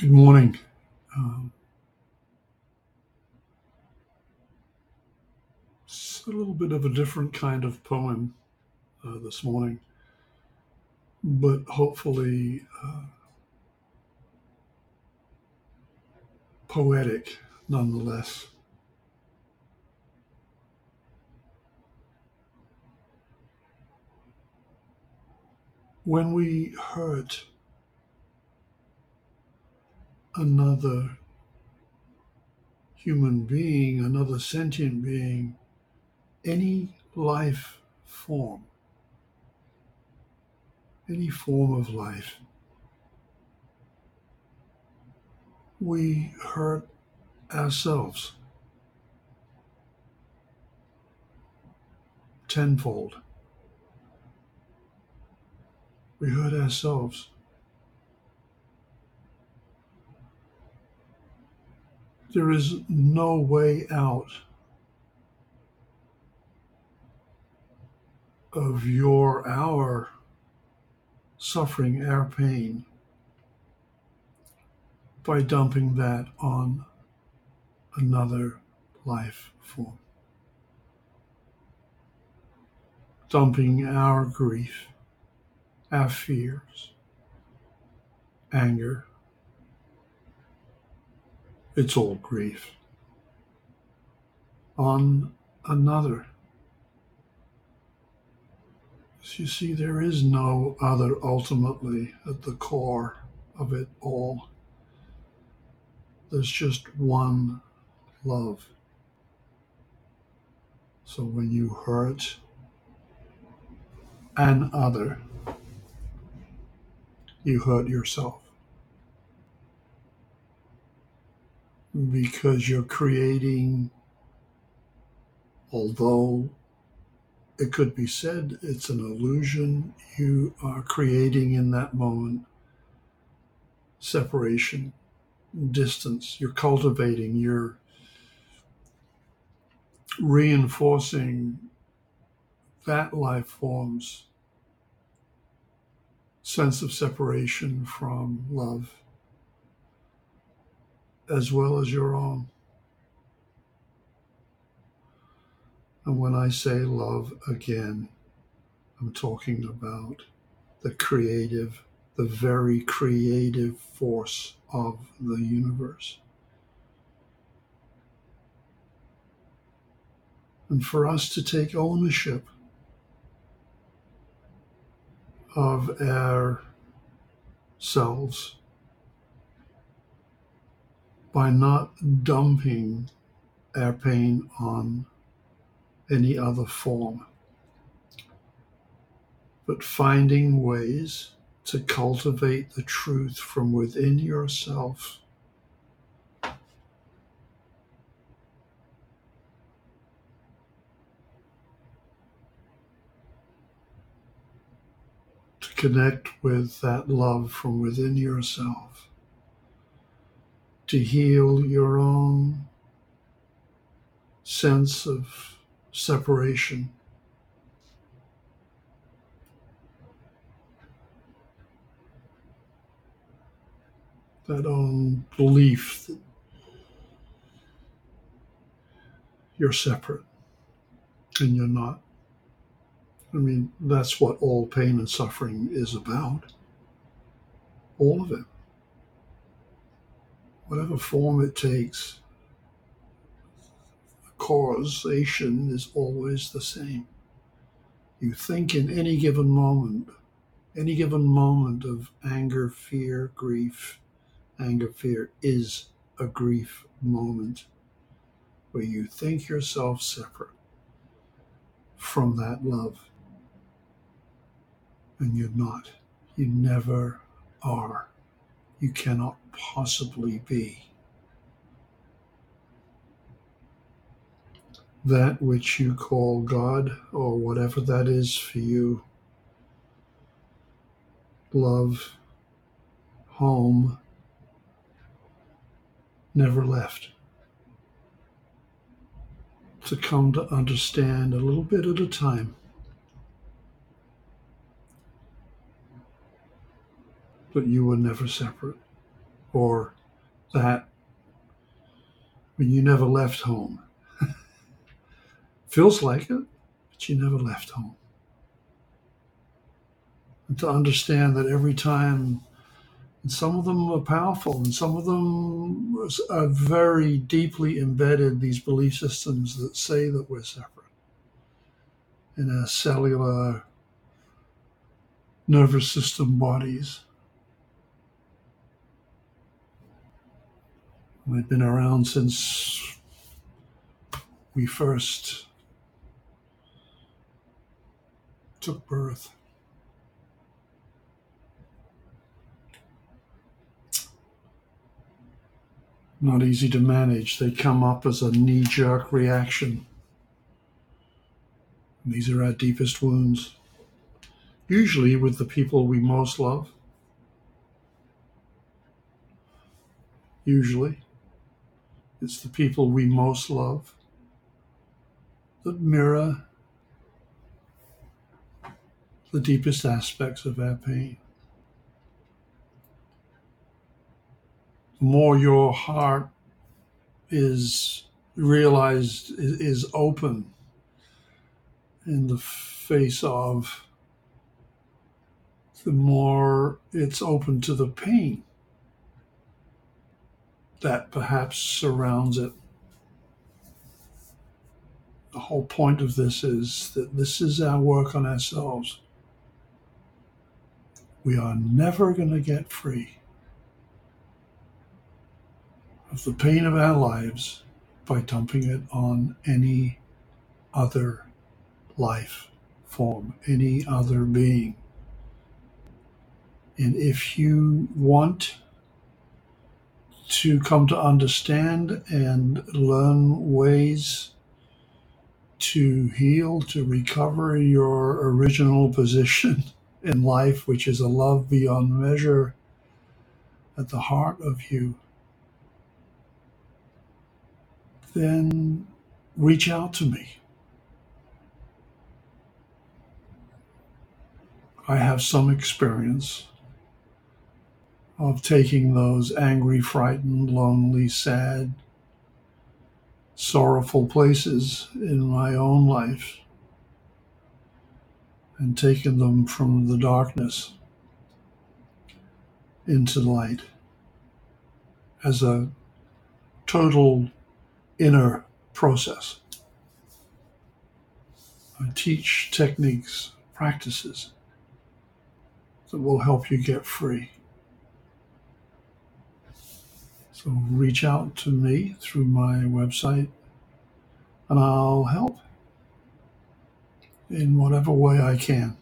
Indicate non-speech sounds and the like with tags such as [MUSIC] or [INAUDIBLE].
Good morning. Um, it's a little bit of a different kind of poem uh, this morning, but hopefully uh, poetic nonetheless. When we hurt another human being, another sentient being, any life form, any form of life, we hurt ourselves tenfold. We hurt ourselves. There is no way out of your, our suffering, our pain by dumping that on another life form. Dumping our grief, our fears, anger, it's all grief, on another. As you see, there is no other ultimately at the core of it all. There's just one love. So when you hurt an other, you hurt yourself. Because you're creating, although it could be said it's an illusion, you are creating in that moment separation, distance. You're cultivating, you're reinforcing that life form's sense of separation from love, as well as your own. And when I say love again, I'm talking about the creative, the very creative force of the universe. and for us to take ownership of our selves by not dumping our pain on any other form, but finding ways to cultivate the truth from within yourself to connect with that love from within yourself, to heal your own sense of separation. That own belief that you're separate and you're not. I mean, that's what all pain and suffering is about. All of it. Whatever form it takes, the causation is always the same. You think in any given moment, any given moment of anger, fear, grief, anger, fear is a grief moment where you think yourself separate from that love and you're not. You never are. You cannot possibly be. That which you call God, or whatever that is for you, love, home, never left. To come to understand a little bit at a time but you were never separate. or that when you never left home. [LAUGHS] Feels like it, but you never left home. And to understand that every time, and some of them are powerful, and some of them are very deeply embedded, these belief systems that say that we're separate in our cellular nervous system bodies. They've been around since we first took birth. Not easy to manage. They come up as a knee jerk reaction. These are our deepest wounds, usually with the people we most love. Usually, it's the people we most love that mirror the deepest aspects of our pain. The more your heart is realized, is open in the face of, the more it's open to the pain that perhaps surrounds it. The whole point of this is that this is our work on ourselves. We are never going to get free of the pain of our lives by dumping it on any other life form, any other being. And if you want to come to understand and learn ways to heal, to recover your original position [LAUGHS] in life, which is a love beyond measure at the heart of you, then reach out to me. I have some experience of taking those angry, frightened, lonely, sad, sorrowful places in my own life and taking them from the darkness into the light as a total inner process. I teach techniques, practices that will help you get free. So reach out to me through my website and I'll help in whatever way I can.